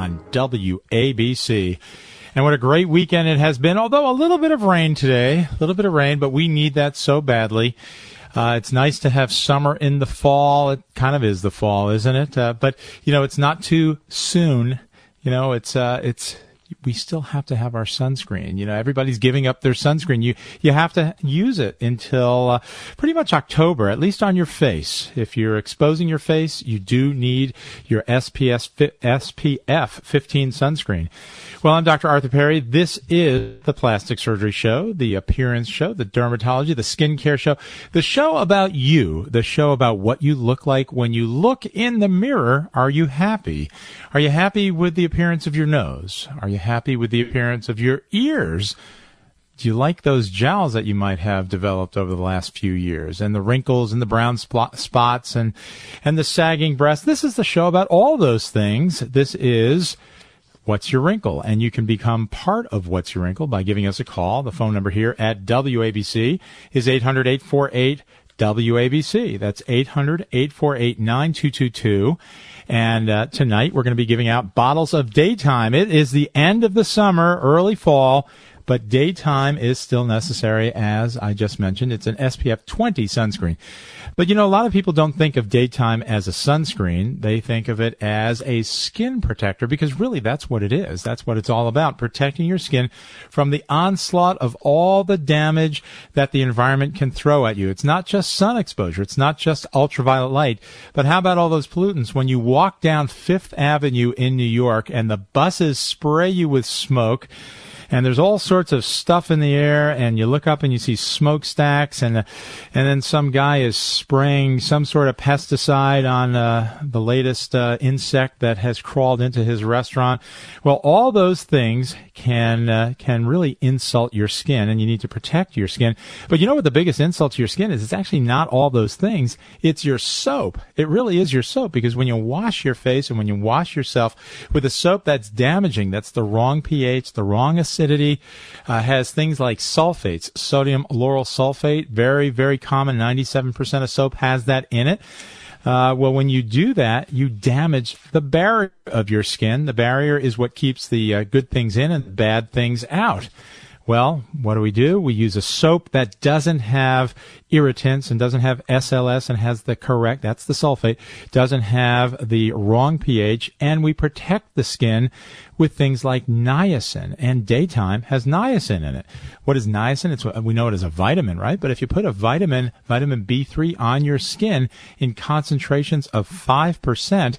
on WABC. And what a great weekend it has been, although a little bit of rain today, a little bit of rain, but we need that so badly. Uh, it's nice to have summer in the fall. It kind of is the fall, isn't it? Uh, but you know, it's not too soon. You know, it's uh, it's we still have to have our sunscreen. You know, everybody's giving up their sunscreen. You you have to use it until uh, pretty much October, at least on your face. If you're exposing your face, you do need your SPS SPF 15 sunscreen. Well, I'm Dr. Arthur Perry. This is the Plastic Surgery Show, the Appearance Show, the Dermatology, the Skincare Show, the show about you, the show about what you look like when you look in the mirror. Are you happy? Are you happy with the appearance of your nose? Are you happy with the appearance of your ears? Do you like those jowls that you might have developed over the last few years and the wrinkles and the brown spot, spots and, and the sagging breasts? This is the show about all those things. This is What's Your Wrinkle? And you can become part of What's Your Wrinkle by giving us a call. The phone number here at WABC is 800 848 WABC. That's 800 848 9222. And uh, tonight we're going to be giving out bottles of daytime. It is the end of the summer, early fall but daytime is still necessary, as I just mentioned. It's an SPF 20 sunscreen. But you know, a lot of people don't think of daytime as a sunscreen. They think of it as a skin protector because really that's what it is. That's what it's all about. Protecting your skin from the onslaught of all the damage that the environment can throw at you. It's not just sun exposure. It's not just ultraviolet light. But how about all those pollutants? When you walk down Fifth Avenue in New York and the buses spray you with smoke, and there's all sorts of stuff in the air, and you look up and you see smokestacks, and uh, and then some guy is spraying some sort of pesticide on uh, the latest uh, insect that has crawled into his restaurant. Well, all those things can uh, can really insult your skin, and you need to protect your skin. But you know what the biggest insult to your skin is? It's actually not all those things. It's your soap. It really is your soap because when you wash your face and when you wash yourself with a soap that's damaging, that's the wrong pH, the wrong acidity, uh, has things like sulfates, sodium lauryl sulfate, very very common. Ninety-seven percent of soap has that in it. Uh, well, when you do that, you damage the barrier of your skin. The barrier is what keeps the uh, good things in and bad things out. Well, what do we do? We use a soap that doesn't have irritants and doesn't have SLS and has the correct, that's the sulfate, doesn't have the wrong pH, and we protect the skin with things like niacin. And daytime has niacin in it. What is niacin? It's we know it as a vitamin, right? But if you put a vitamin, vitamin B3 on your skin in concentrations of 5%,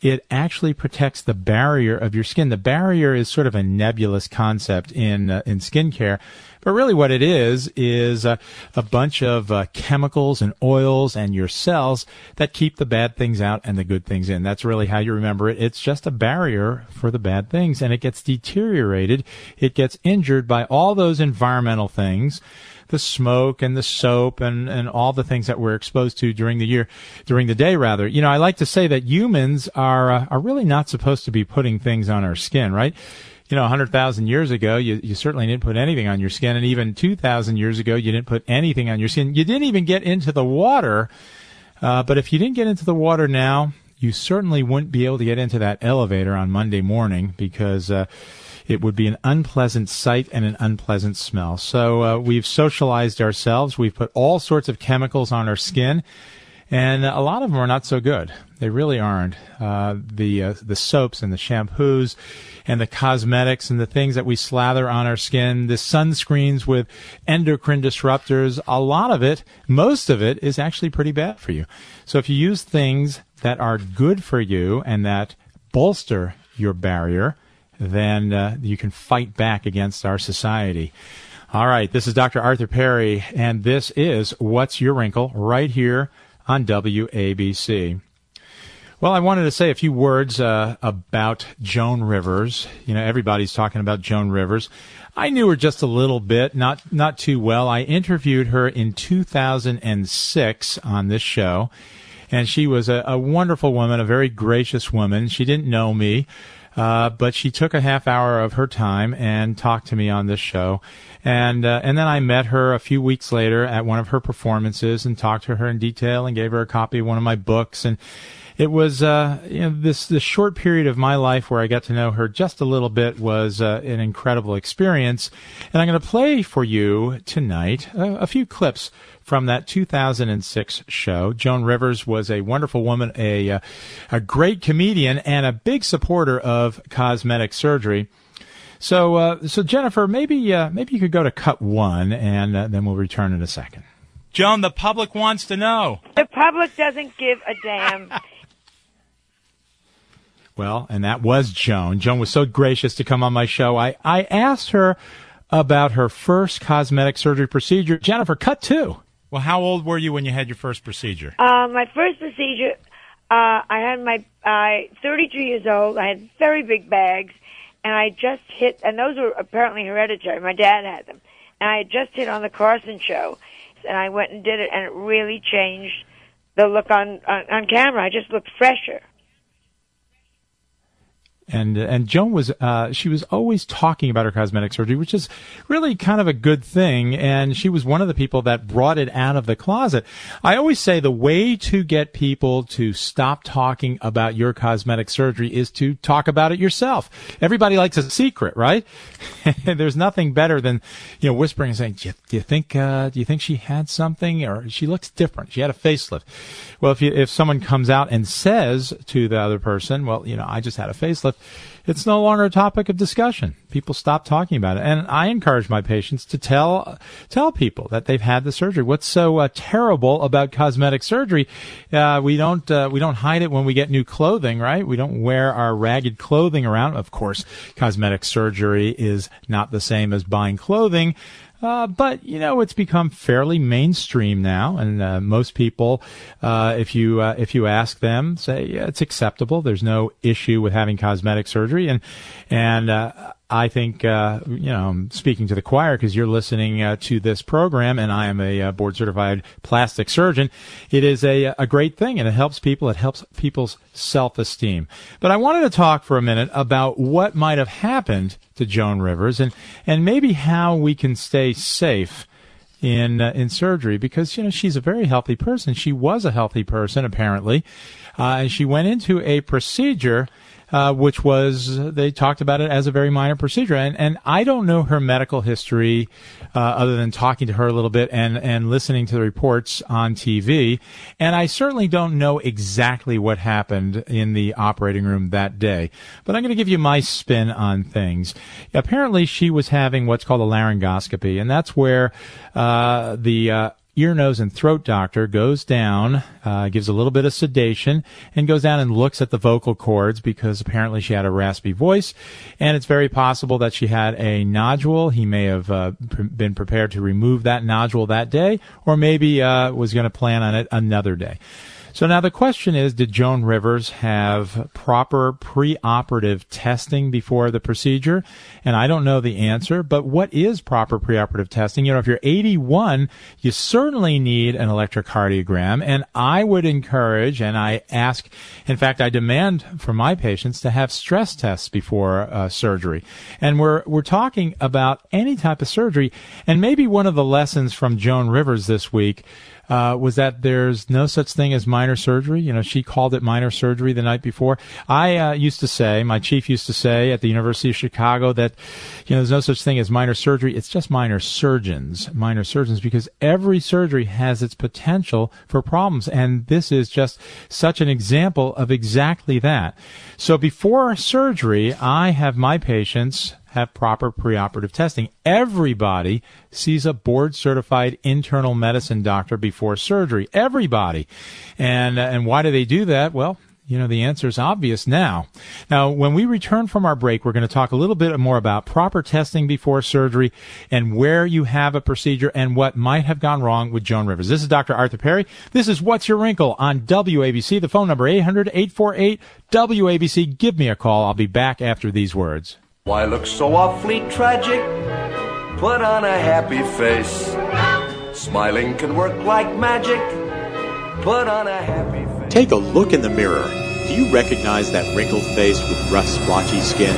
it actually protects the barrier of your skin. The barrier is sort of a nebulous concept in uh, in skincare but really, what it is is a, a bunch of uh, chemicals and oils and your cells that keep the bad things out and the good things in. That's really how you remember it. It's just a barrier for the bad things, and it gets deteriorated. It gets injured by all those environmental things the smoke and the soap and, and all the things that we're exposed to during the year, during the day rather. You know, I like to say that humans are, uh, are really not supposed to be putting things on our skin, right? You know, 100,000 years ago, you, you certainly didn't put anything on your skin. And even 2,000 years ago, you didn't put anything on your skin. You didn't even get into the water. Uh, but if you didn't get into the water now, you certainly wouldn't be able to get into that elevator on Monday morning because, uh, it would be an unpleasant sight and an unpleasant smell. So uh, we've socialized ourselves. We've put all sorts of chemicals on our skin, and a lot of them are not so good. They really aren't. Uh, the uh, the soaps and the shampoos and the cosmetics and the things that we slather on our skin, the sunscreens with endocrine disruptors, a lot of it, most of it, is actually pretty bad for you. So if you use things that are good for you and that bolster your barrier, then uh, you can fight back against our society. All right, this is Dr. Arthur Perry, and this is What's Your Wrinkle right here on WABC. Well, I wanted to say a few words uh, about Joan Rivers. You know, everybody's talking about Joan Rivers. I knew her just a little bit, not not too well. I interviewed her in 2006 on this show, and she was a, a wonderful woman, a very gracious woman. She didn't know me. Uh, but she took a half hour of her time and talked to me on this show, and uh, and then I met her a few weeks later at one of her performances and talked to her in detail and gave her a copy of one of my books. And it was uh, you know, this this short period of my life where I got to know her just a little bit was uh, an incredible experience, and I'm going to play for you tonight a, a few clips from that 2006 show. Joan Rivers was a wonderful woman, a uh, a great comedian, and a big supporter of cosmetic surgery. So, uh, so Jennifer, maybe uh, maybe you could go to cut one, and uh, then we'll return in a second. Joan, the public wants to know. The public doesn't give a damn. Well, and that was Joan. Joan was so gracious to come on my show. I, I asked her about her first cosmetic surgery procedure. Jennifer, cut two. Well, how old were you when you had your first procedure? Uh, my first procedure, uh, I had my, I, 32 years old. I had very big bags, and I just hit, and those were apparently hereditary. My dad had them. And I had just hit on the Carson show, and I went and did it, and it really changed the look on, on, on camera. I just looked fresher and and Joan was uh, she was always talking about her cosmetic surgery, which is really kind of a good thing. And she was one of the people that brought it out of the closet. I always say the way to get people to stop talking about your cosmetic surgery is to talk about it yourself. Everybody likes a secret, right? There's nothing better than you know whispering and saying, "Do you, do you think uh, do you think she had something or she looks different? She had a facelift." Well, if you, if someone comes out and says to the other person, "Well, you know, I just had a facelift," it's no longer a topic of discussion. People stop talking about it, and I encourage my patients to tell tell people that they've had the surgery. What's so uh, terrible about cosmetic surgery? Uh, we don't uh, we don't hide it when we get new clothing, right? We don't wear our ragged clothing around. Of course, cosmetic surgery is not the same as buying clothing. Uh, but you know, it's become fairly mainstream now, and uh, most people, uh, if you uh, if you ask them, say yeah, it's acceptable. There's no issue with having cosmetic surgery, and and uh, I think, uh, you know, I'm speaking to the choir because you're listening uh, to this program, and I am a uh, board certified plastic surgeon. It is a, a great thing, and it helps people. It helps people's self esteem. But I wanted to talk for a minute about what might have happened to Joan Rivers, and and maybe how we can stay safe in uh, in surgery because you know she's a very healthy person. She was a healthy person apparently, uh, and she went into a procedure uh, which was they talked about it as a very minor procedure. And and I don't know her medical history uh, other than talking to her a little bit and and listening to the reports on TV. And I certainly don't know exactly what happened in the operating room that day. But I'm going to give you my spin on things. Apparently, she was having what's called a laryngoscopy, and that's where uh, the uh, ear, nose, and throat doctor goes down, uh, gives a little bit of sedation, and goes down and looks at the vocal cords because apparently she had a raspy voice, and it's very possible that she had a nodule. He may have uh, been prepared to remove that nodule that day, or maybe uh, was going to plan on it another day. So now the question is, did Joan Rivers have proper preoperative testing before the procedure? And I don't know the answer, but what is proper preoperative testing? You know, if you're 81, you certainly need an electrocardiogram. And I would encourage, and I ask, in fact, I demand for my patients to have stress tests before uh, surgery. And we're, we're talking about any type of surgery. And maybe one of the lessons from Joan Rivers this week uh, was that there's no such thing as minor surgery. You know, she called it minor surgery the night before. I uh, used to say, my chief used to say at the University of Chicago that, you know, there's no such thing as minor surgery. It's just minor surgeons, minor surgeons, because every surgery has its potential for problems. And this is just such an example of exactly that. So before surgery, I have my patients have proper preoperative testing. Everybody sees a board certified internal medicine doctor before surgery. Everybody. And, uh, and why do they do that? Well, you know, the answer is obvious now. Now, when we return from our break, we're going to talk a little bit more about proper testing before surgery and where you have a procedure and what might have gone wrong with Joan Rivers. This is Dr. Arthur Perry. This is What's Your Wrinkle on WABC. The phone number 800-848 WABC. Give me a call. I'll be back after these words. Why look so awfully tragic? Put on a happy face. Smiling can work like magic. Put on a happy face. Take a look in the mirror. Do you recognize that wrinkled face with rough, splotchy skin?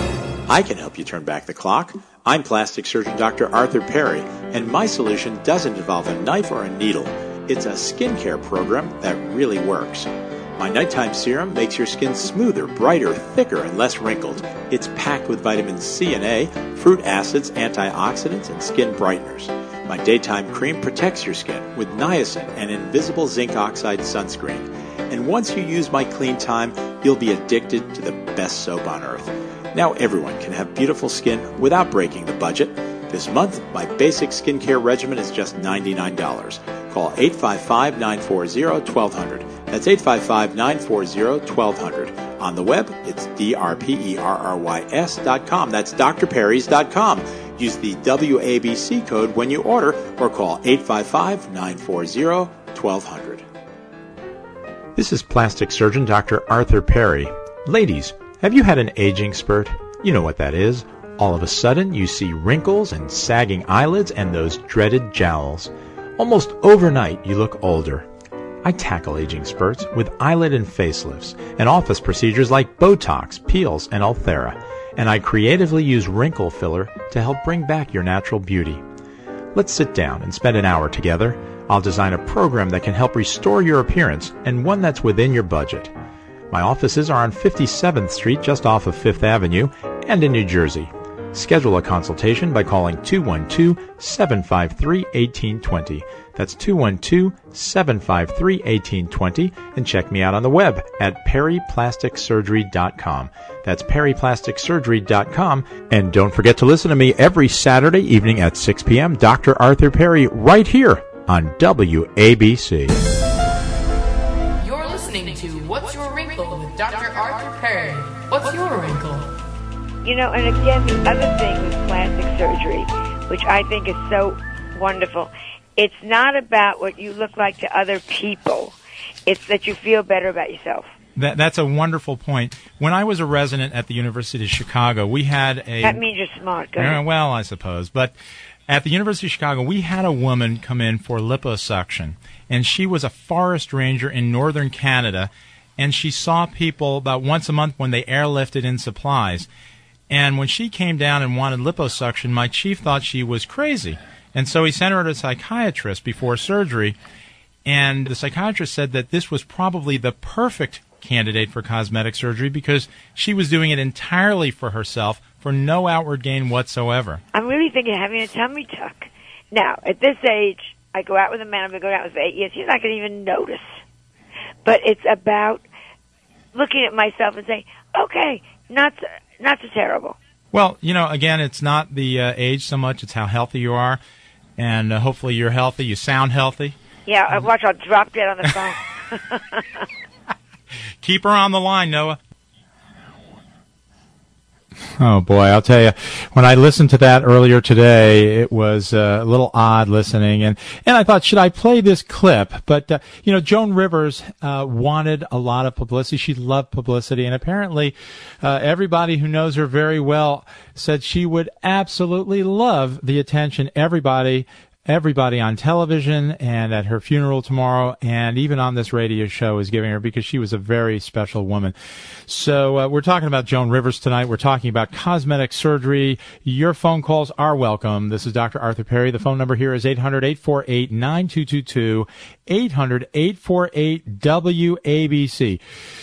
I can help you turn back the clock. I'm plastic surgeon Dr. Arthur Perry, and my solution doesn't involve a knife or a needle. It's a skincare program that really works. My nighttime serum makes your skin smoother, brighter, thicker, and less wrinkled. It's packed with vitamins C and A, fruit acids, antioxidants, and skin brighteners. My daytime cream protects your skin with niacin and invisible zinc oxide sunscreen. And once you use my clean time, you'll be addicted to the best soap on earth. Now everyone can have beautiful skin without breaking the budget. This month, my basic skincare regimen is just $99. Call 855 940 1200. That's 855 940 1200. On the web, it's D-R-P-E-R-R-Y-S dot com. That's drperrys.com. Use the WABC code when you order or call 855 940 1200. This is plastic surgeon Dr. Arthur Perry. Ladies, have you had an aging spurt? You know what that is. All of a sudden, you see wrinkles and sagging eyelids and those dreaded jowls. Almost overnight, you look older. I tackle aging spurts with eyelid and facelifts and office procedures like Botox, peels, and Ulthera. And I creatively use wrinkle filler to help bring back your natural beauty. Let's sit down and spend an hour together. I'll design a program that can help restore your appearance and one that's within your budget. My offices are on 57th Street just off of 5th Avenue and in New Jersey. Schedule a consultation by calling 212-753-1820. That's 212-753-1820 and check me out on the web at perryplasticsurgery.com. That's perryplasticsurgery.com and don't forget to listen to me every Saturday evening at 6 p.m. Dr. Arthur Perry right here on WABC. You're listening to What's Your Wrinkle with Dr. Arthur Perry. What's your wrinkle? You know, and again, the other thing with plastic surgery, which I think is so wonderful, it's not about what you look like to other people. It's that you feel better about yourself. That, that's a wonderful point. When I was a resident at the University of Chicago, we had a. That means you're smart. Go ahead. well, I suppose. But at the University of Chicago, we had a woman come in for liposuction, and she was a forest ranger in northern Canada, and she saw people about once a month when they airlifted in supplies. And when she came down and wanted liposuction, my chief thought she was crazy. And so he sent her to a psychiatrist before surgery. And the psychiatrist said that this was probably the perfect candidate for cosmetic surgery because she was doing it entirely for herself for no outward gain whatsoever. I'm really thinking of having a tummy tuck. Now, at this age, I go out with a man I've been going out with for eight years. He's not going to even notice. But it's about looking at myself and saying, okay, not so, not so terrible. Well, you know, again, it's not the uh, age so much; it's how healthy you are, and uh, hopefully you're healthy. You sound healthy. Yeah, uh, watch, I'll drop dead on the phone. Keep her on the line, Noah. Oh boy, I'll tell you, when I listened to that earlier today, it was uh, a little odd listening, and and I thought, should I play this clip? But uh, you know, Joan Rivers uh, wanted a lot of publicity. She loved publicity, and apparently, uh, everybody who knows her very well said she would absolutely love the attention everybody everybody on television and at her funeral tomorrow and even on this radio show is giving her because she was a very special woman. So uh, we're talking about Joan Rivers tonight. We're talking about cosmetic surgery. Your phone calls are welcome. This is Dr. Arthur Perry. The phone number here is 800-848-9222, 800-848-WABC.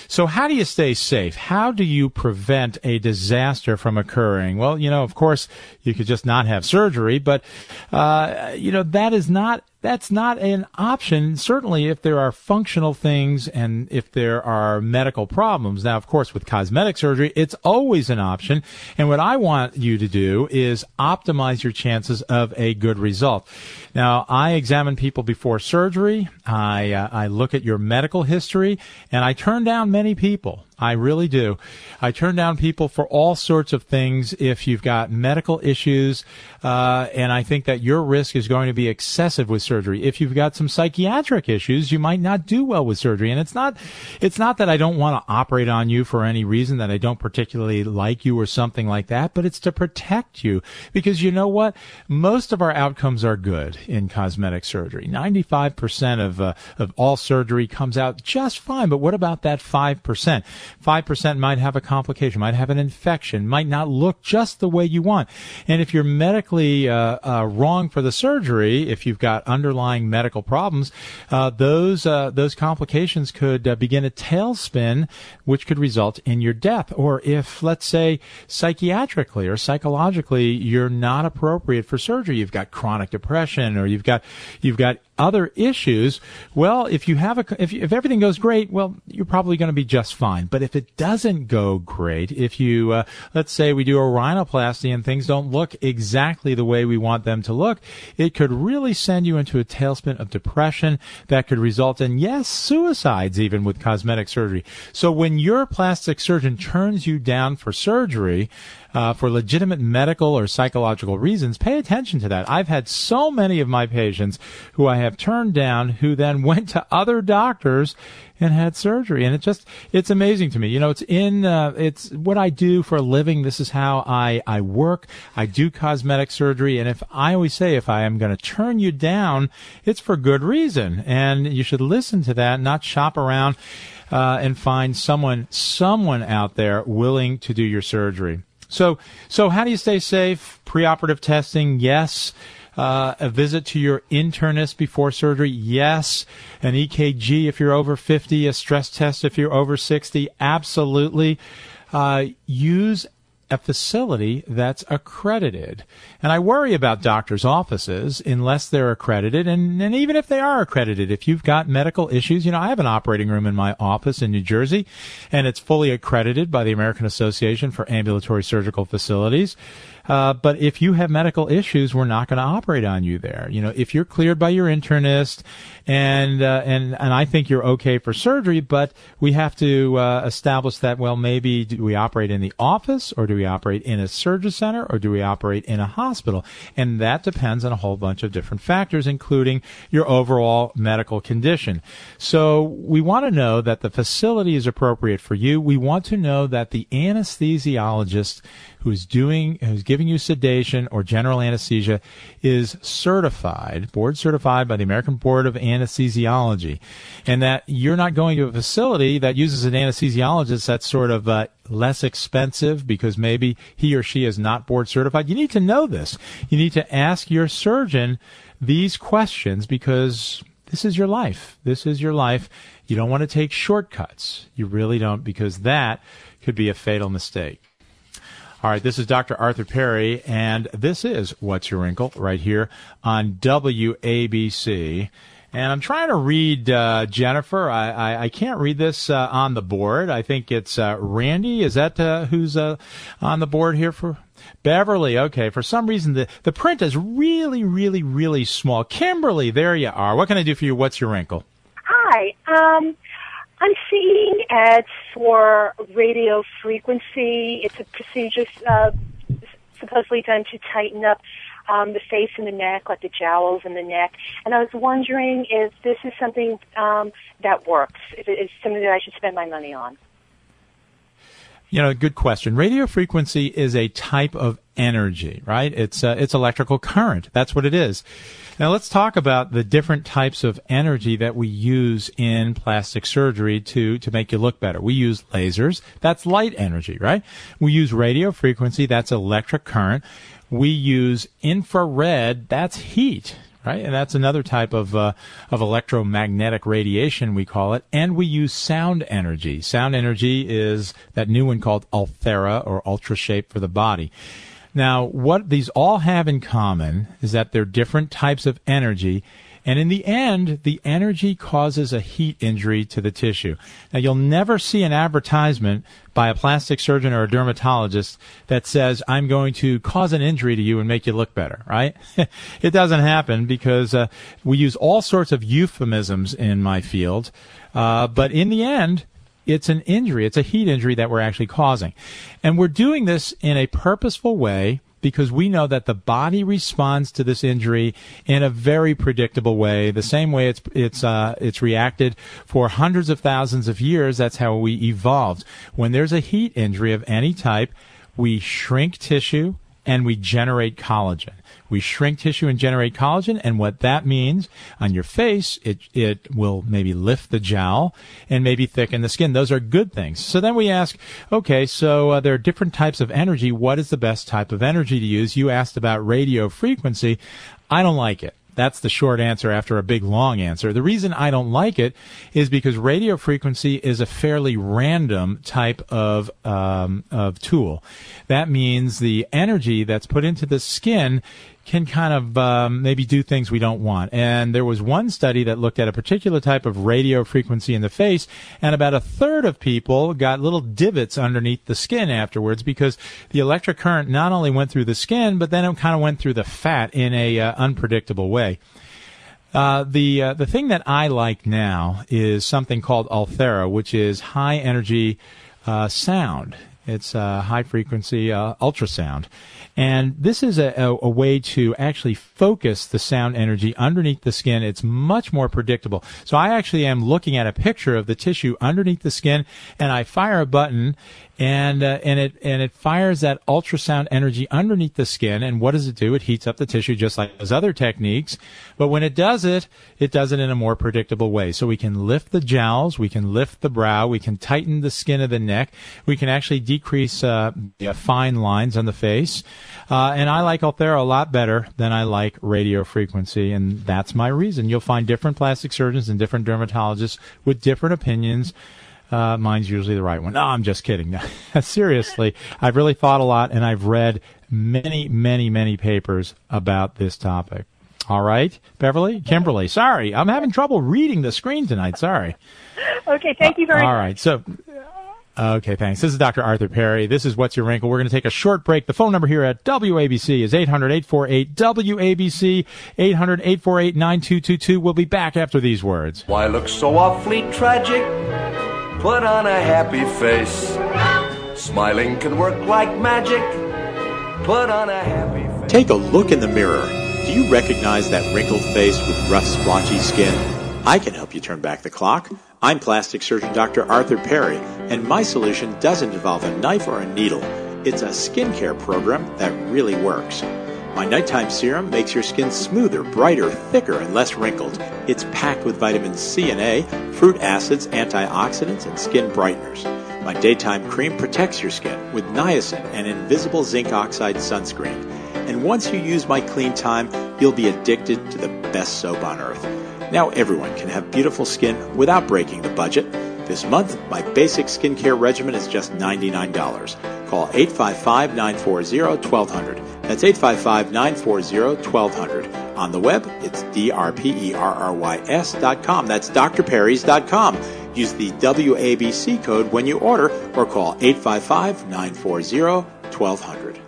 So how do you stay safe? How do you prevent a disaster from occurring? Well, you know, of course, you could just not have surgery, but, uh, you know, that is not that's not an option, certainly if there are functional things and if there are medical problems. Now, of course, with cosmetic surgery, it's always an option. And what I want you to do is optimize your chances of a good result. Now, I examine people before surgery. I, uh, I look at your medical history and I turn down many people. I really do. I turn down people for all sorts of things if you've got medical issues, uh, and I think that your risk is going to be excessive with surgery. If you've got some psychiatric issues, you might not do well with surgery. And it's not, it's not that I don't want to operate on you for any reason that I don't particularly like you or something like that, but it's to protect you because you know what? Most of our outcomes are good in cosmetic surgery. 95% of, uh, of all surgery comes out just fine. But what about that 5%? 5% might have a complication, might have an infection, might not look just the way you want. And if you're medically uh, uh, wrong for the surgery, if you've got underlying medical problems, uh, those uh, those complications could uh, begin a tailspin, which could result in your death. Or if, let's say, psychiatrically or psychologically, you're not appropriate for surgery, you've got chronic depression, or you've got you've got other issues, well, if you have a, if, if everything goes great, well, you're probably going to be just fine. But if it doesn't go great, if you, uh, let's say we do a rhinoplasty and things don't look exactly the way we want them to look, it could really send you into a tailspin of depression that could result in, yes, suicides even with cosmetic surgery. So when your plastic surgeon turns you down for surgery, uh, for legitimate medical or psychological reasons, pay attention to that. I've had so many of my patients who I have turned down who then went to other doctors and had surgery. And it just, it's amazing to me. You know, it's in, uh, it's what I do for a living. This is how I, I work. I do cosmetic surgery. And if I always say, if I am going to turn you down, it's for good reason. And you should listen to that, not shop around, uh, and find someone, someone out there willing to do your surgery. So, so how do you stay safe? Preoperative testing, yes. Uh, a visit to your internist before surgery, yes. An EKG if you're over 50, a stress test if you're over 60, absolutely. Uh, use a facility that's accredited. And I worry about doctors' offices unless they're accredited. And, and even if they are accredited, if you've got medical issues, you know, I have an operating room in my office in New Jersey and it's fully accredited by the American Association for Ambulatory Surgical Facilities. Uh, but if you have medical issues, we're not going to operate on you there. You know, if you're cleared by your internist, and uh, and and I think you're okay for surgery, but we have to uh, establish that. Well, maybe do we operate in the office, or do we operate in a surgery center, or do we operate in a hospital? And that depends on a whole bunch of different factors, including your overall medical condition. So we want to know that the facility is appropriate for you. We want to know that the anesthesiologist who's doing who's giving you sedation or general anesthesia is certified, board certified by the American Board of Anesthesiology, and that you're not going to a facility that uses an anesthesiologist that's sort of uh, less expensive because maybe he or she is not board certified. You need to know this. You need to ask your surgeon these questions because this is your life. This is your life. You don't want to take shortcuts. You really don't because that could be a fatal mistake. All right, this is Dr. Arthur Perry, and this is What's Your Wrinkle right here on WABC. And I'm trying to read uh, Jennifer. I, I, I, can't read this uh, on the board. I think it's uh, Randy. Is that uh, who's uh, on the board here for Beverly? Okay. For some reason, the, the print is really, really, really small. Kimberly, there you are. What can I do for you? What's your wrinkle? Hi. Um, I'm seeing ads for radio frequency. It's a procedure uh, supposedly done to tighten up um, the face and the neck, like the jowls and the neck. And I was wondering if this is something um, that works, if it is something that I should spend my money on. You know, good question. Radio frequency is a type of energy, right? It's uh, it's electrical current. That's what it is. Now let's talk about the different types of energy that we use in plastic surgery to, to make you look better. We use lasers. That's light energy, right? We use radio frequency. That's electric current. We use infrared. That's heat. Right, and that's another type of uh, of electromagnetic radiation we call it, and we use sound energy. Sound energy is that new one called Ulthera or Ultra Shape for the body. Now, what these all have in common is that they're different types of energy. And in the end, the energy causes a heat injury to the tissue. Now, you'll never see an advertisement by a plastic surgeon or a dermatologist that says, I'm going to cause an injury to you and make you look better, right? it doesn't happen because uh, we use all sorts of euphemisms in my field. Uh, but in the end, it's an injury. It's a heat injury that we're actually causing. And we're doing this in a purposeful way because we know that the body responds to this injury in a very predictable way, the same way it's it's uh, it's reacted for hundreds of thousands of years. That's how we evolved. When there's a heat injury of any type, we shrink tissue and we generate collagen. We shrink tissue and generate collagen, and what that means on your face, it it will maybe lift the jowl and maybe thicken the skin. Those are good things. So then we ask, okay, so uh, there are different types of energy. What is the best type of energy to use? You asked about radio frequency. I don't like it. That's the short answer after a big long answer. The reason I don't like it is because radio frequency is a fairly random type of um, of tool. That means the energy that's put into the skin can kind of um, maybe do things we don't want. And there was one study that looked at a particular type of radio frequency in the face, and about a third of people got little divots underneath the skin afterwards because the electric current not only went through the skin, but then it kind of went through the fat in a uh, unpredictable way. Uh, the uh, the thing that I like now is something called Ulthera, which is high energy uh, sound. It's uh, high frequency uh, ultrasound. And this is a, a, a, way to actually focus the sound energy underneath the skin. It's much more predictable. So I actually am looking at a picture of the tissue underneath the skin and I fire a button and uh, and it and it fires that ultrasound energy underneath the skin. And what does it do? It heats up the tissue just like those other techniques. But when it does it, it does it in a more predictable way. So we can lift the jowls, we can lift the brow, we can tighten the skin of the neck, we can actually decrease uh, fine lines on the face. Uh, and I like Ulthera a lot better than I like radio frequency, and that's my reason. You'll find different plastic surgeons and different dermatologists with different opinions uh, mine's usually the right one. No, I'm just kidding. Seriously, I've really thought a lot and I've read many, many, many papers about this topic. All right, Beverly, Kimberly. Sorry, I'm having trouble reading the screen tonight. Sorry. Okay, thank you very uh, much. All right, so Okay, thanks. This is Dr. Arthur Perry. This is What's Your Wrinkle. We're going to take a short break. The phone number here at WABC is 800-848-WABC, 800-848-9222. We'll be back after these words. Why look so awfully tragic? Put on a happy face. Smiling can work like magic. Put on a happy face. Take a look in the mirror. Do you recognize that wrinkled face with rough, splotchy skin? I can help you turn back the clock. I'm plastic surgeon Dr. Arthur Perry, and my solution doesn't involve a knife or a needle. It's a skincare program that really works. My nighttime serum makes your skin smoother, brighter, thicker, and less wrinkled. It's packed with vitamins C and A, fruit acids, antioxidants, and skin brighteners. My daytime cream protects your skin with niacin and invisible zinc oxide sunscreen. And once you use my clean time, you'll be addicted to the best soap on earth. Now everyone can have beautiful skin without breaking the budget. This month, my basic skincare regimen is just $99. Call 855 940 1200. That's 855 940 1200. On the web, it's drperrys.com. That's drperrys.com. Use the WABC code when you order or call 855 940 1200.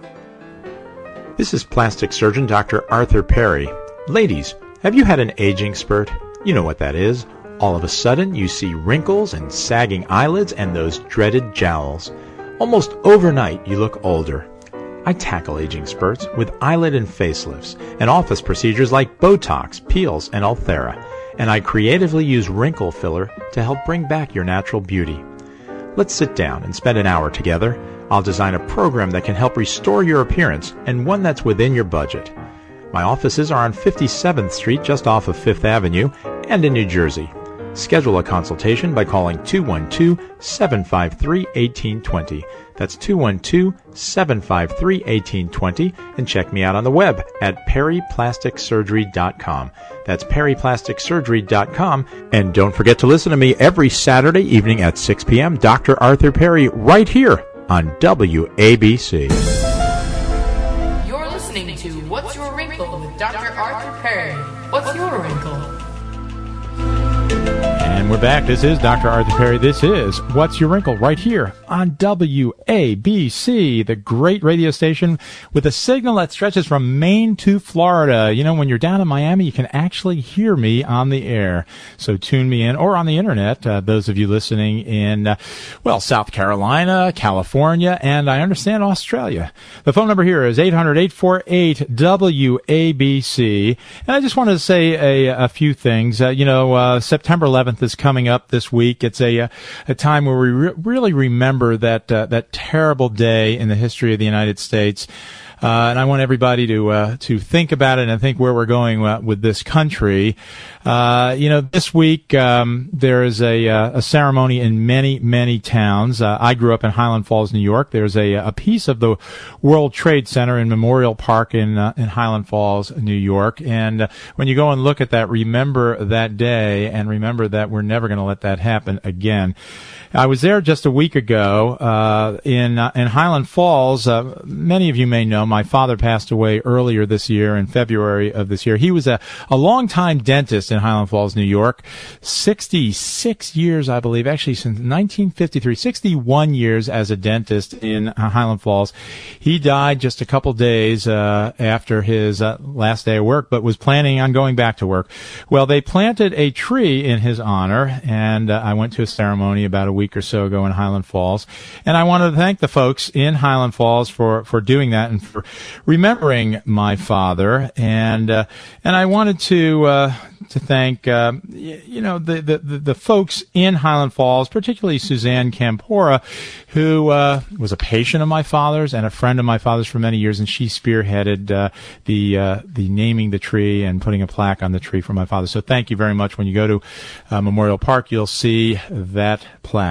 This is plastic surgeon Dr. Arthur Perry. Ladies, have you had an aging spurt? You know what that is. All of a sudden, you see wrinkles and sagging eyelids and those dreaded jowls. Almost overnight, you look older. I tackle aging spurts with eyelid and facelifts and office procedures like Botox, peels, and Ulthera. And I creatively use wrinkle filler to help bring back your natural beauty. Let's sit down and spend an hour together. I'll design a program that can help restore your appearance and one that's within your budget. My offices are on 57th Street, just off of Fifth Avenue, and in New Jersey. Schedule a consultation by calling 212 753 1820. That's 212 753 1820 and check me out on the web at perryplasticsurgery.com. That's perryplasticsurgery.com. And don't forget to listen to me every Saturday evening at 6 p.m. Dr. Arthur Perry right here on WABC. You're listening to What's Your Wrinkle with Dr. Arthur Perry. What's your wrinkle? We're back. This is Dr. Arthur Perry. This is What's Your Wrinkle right here on WABC, the great radio station with a signal that stretches from Maine to Florida. You know, when you're down in Miami, you can actually hear me on the air. So tune me in or on the internet. Uh, those of you listening in, uh, well, South Carolina, California, and I understand Australia. The phone number here is 800-848-WABC. And I just wanted to say a, a few things. Uh, you know, uh, September 11th is coming up this week. It's a, a time where we re- really remember that, uh, that terrible day in the history of the United States. Uh, and I want everybody to uh, to think about it and think where we're going uh, with this country. Uh, you know, this week um, there is a, a ceremony in many many towns. I grew up in Highland Falls, New York. There's a a piece of the World Trade Center in Memorial Park in in Highland Falls, New York. And when you go and look at that, remember that day and remember that we're never going to let that happen again. I was there just a week ago uh, in uh, in Highland Falls. Uh, many of you may know my father passed away earlier this year in February of this year. He was a a longtime dentist in Highland Falls, New York, 66 years, I believe, actually since 1953, 61 years as a dentist in Highland Falls. He died just a couple days uh, after his uh, last day of work, but was planning on going back to work. Well, they planted a tree in his honor, and uh, I went to a ceremony about a week week or so ago in Highland Falls. And I wanted to thank the folks in Highland Falls for, for doing that and for remembering my father. And, uh, and I wanted to, uh, to thank, uh, you know, the, the, the, folks in Highland Falls, particularly Suzanne Campora, who uh, was a patient of my father's and a friend of my father's for many years, and she spearheaded uh, the the naming the tree and putting a plaque on the tree for my father. So thank you very much. When you go to Memorial Park, you'll see that plaque.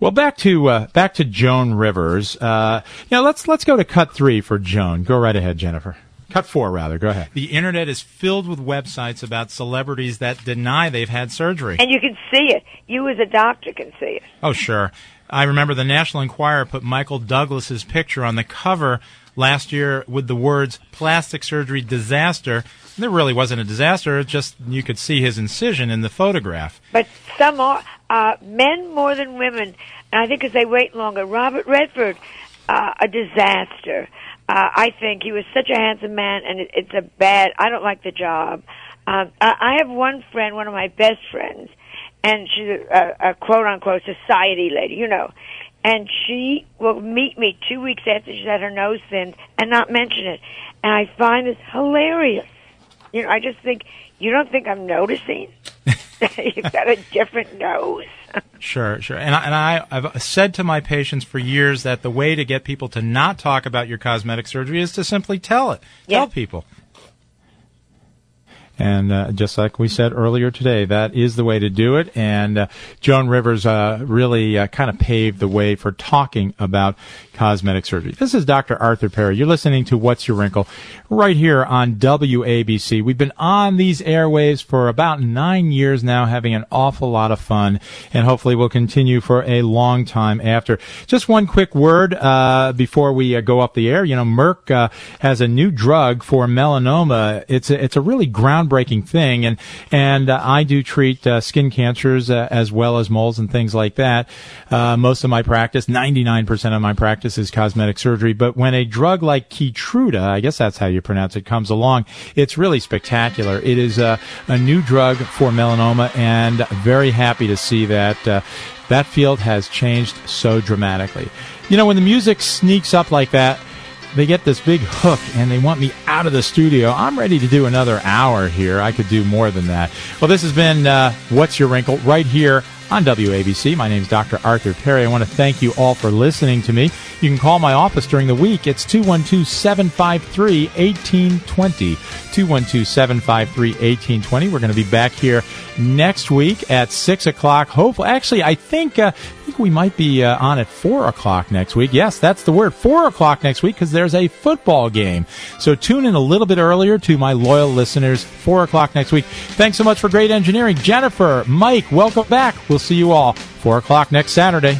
Well, back to uh, back to Joan Rivers. Uh, you know, let's let's go to cut three for Joan. Go right ahead, Jennifer. Cut four, rather. Go ahead. The internet is filled with websites about celebrities that deny they've had surgery. And you can see it. You, as a doctor, can see it. Oh, sure. I remember the National Enquirer put Michael Douglas's picture on the cover last year with the words plastic surgery disaster. And there really wasn't a disaster, just you could see his incision in the photograph. But some are, uh, men more than women, and I think because they wait longer. Robert Redford, uh, a disaster. Uh, I think he was such a handsome man, and it, it's a bad. I don't like the job. Um, I, I have one friend, one of my best friends, and she's a, a, a quote unquote society lady, you know. And she will meet me two weeks after she's had her nose thinned and not mention it. And I find this hilarious. You know, I just think, you don't think I'm noticing? You've got a different nose. sure, sure. And I, and I, I've said to my patients for years that the way to get people to not talk about your cosmetic surgery is to simply tell it. Yeah. Tell people. And uh, just like we said earlier today, that is the way to do it. And uh, Joan Rivers uh, really uh, kind of paved the way for talking about cosmetic surgery. This is Dr. Arthur Perry. You're listening to What's Your Wrinkle right here on WABC. We've been on these airwaves for about nine years now, having an awful lot of fun, and hopefully we'll continue for a long time after. Just one quick word uh, before we uh, go up the air. You know, Merck has a new drug for melanoma. It's a, it's a really groundbreaking thing, and and uh, I do treat uh, skin cancers uh, as well as moles and things like that. most of my practice, 99% of my practice is cosmetic surgery. But when a drug like Keytruda, I guess that's how you pronounce it, comes along, it's really spectacular. It is a, a new drug for melanoma, and very happy to see that uh, that field has changed so dramatically. You know, when the music sneaks up like that, they get this big hook and they want me out of the studio. I'm ready to do another hour here. I could do more than that. Well, this has been uh, What's Your Wrinkle right here on WABC. My name is Dr. Arthur Perry. I want to thank you all for listening to me. You can call my office during the week. It's 212 753 1820. 212 753 1820. We're going to be back here next week at 6 o'clock. Hopefully, actually, I think, uh, think we might be uh, on at 4 o'clock next week. Yes, that's the word. 4 o'clock next week because there's a football game. So tune in a little bit earlier to my loyal listeners. 4 o'clock next week. Thanks so much for great engineering. Jennifer, Mike, welcome back. We'll see you all 4 o'clock next Saturday.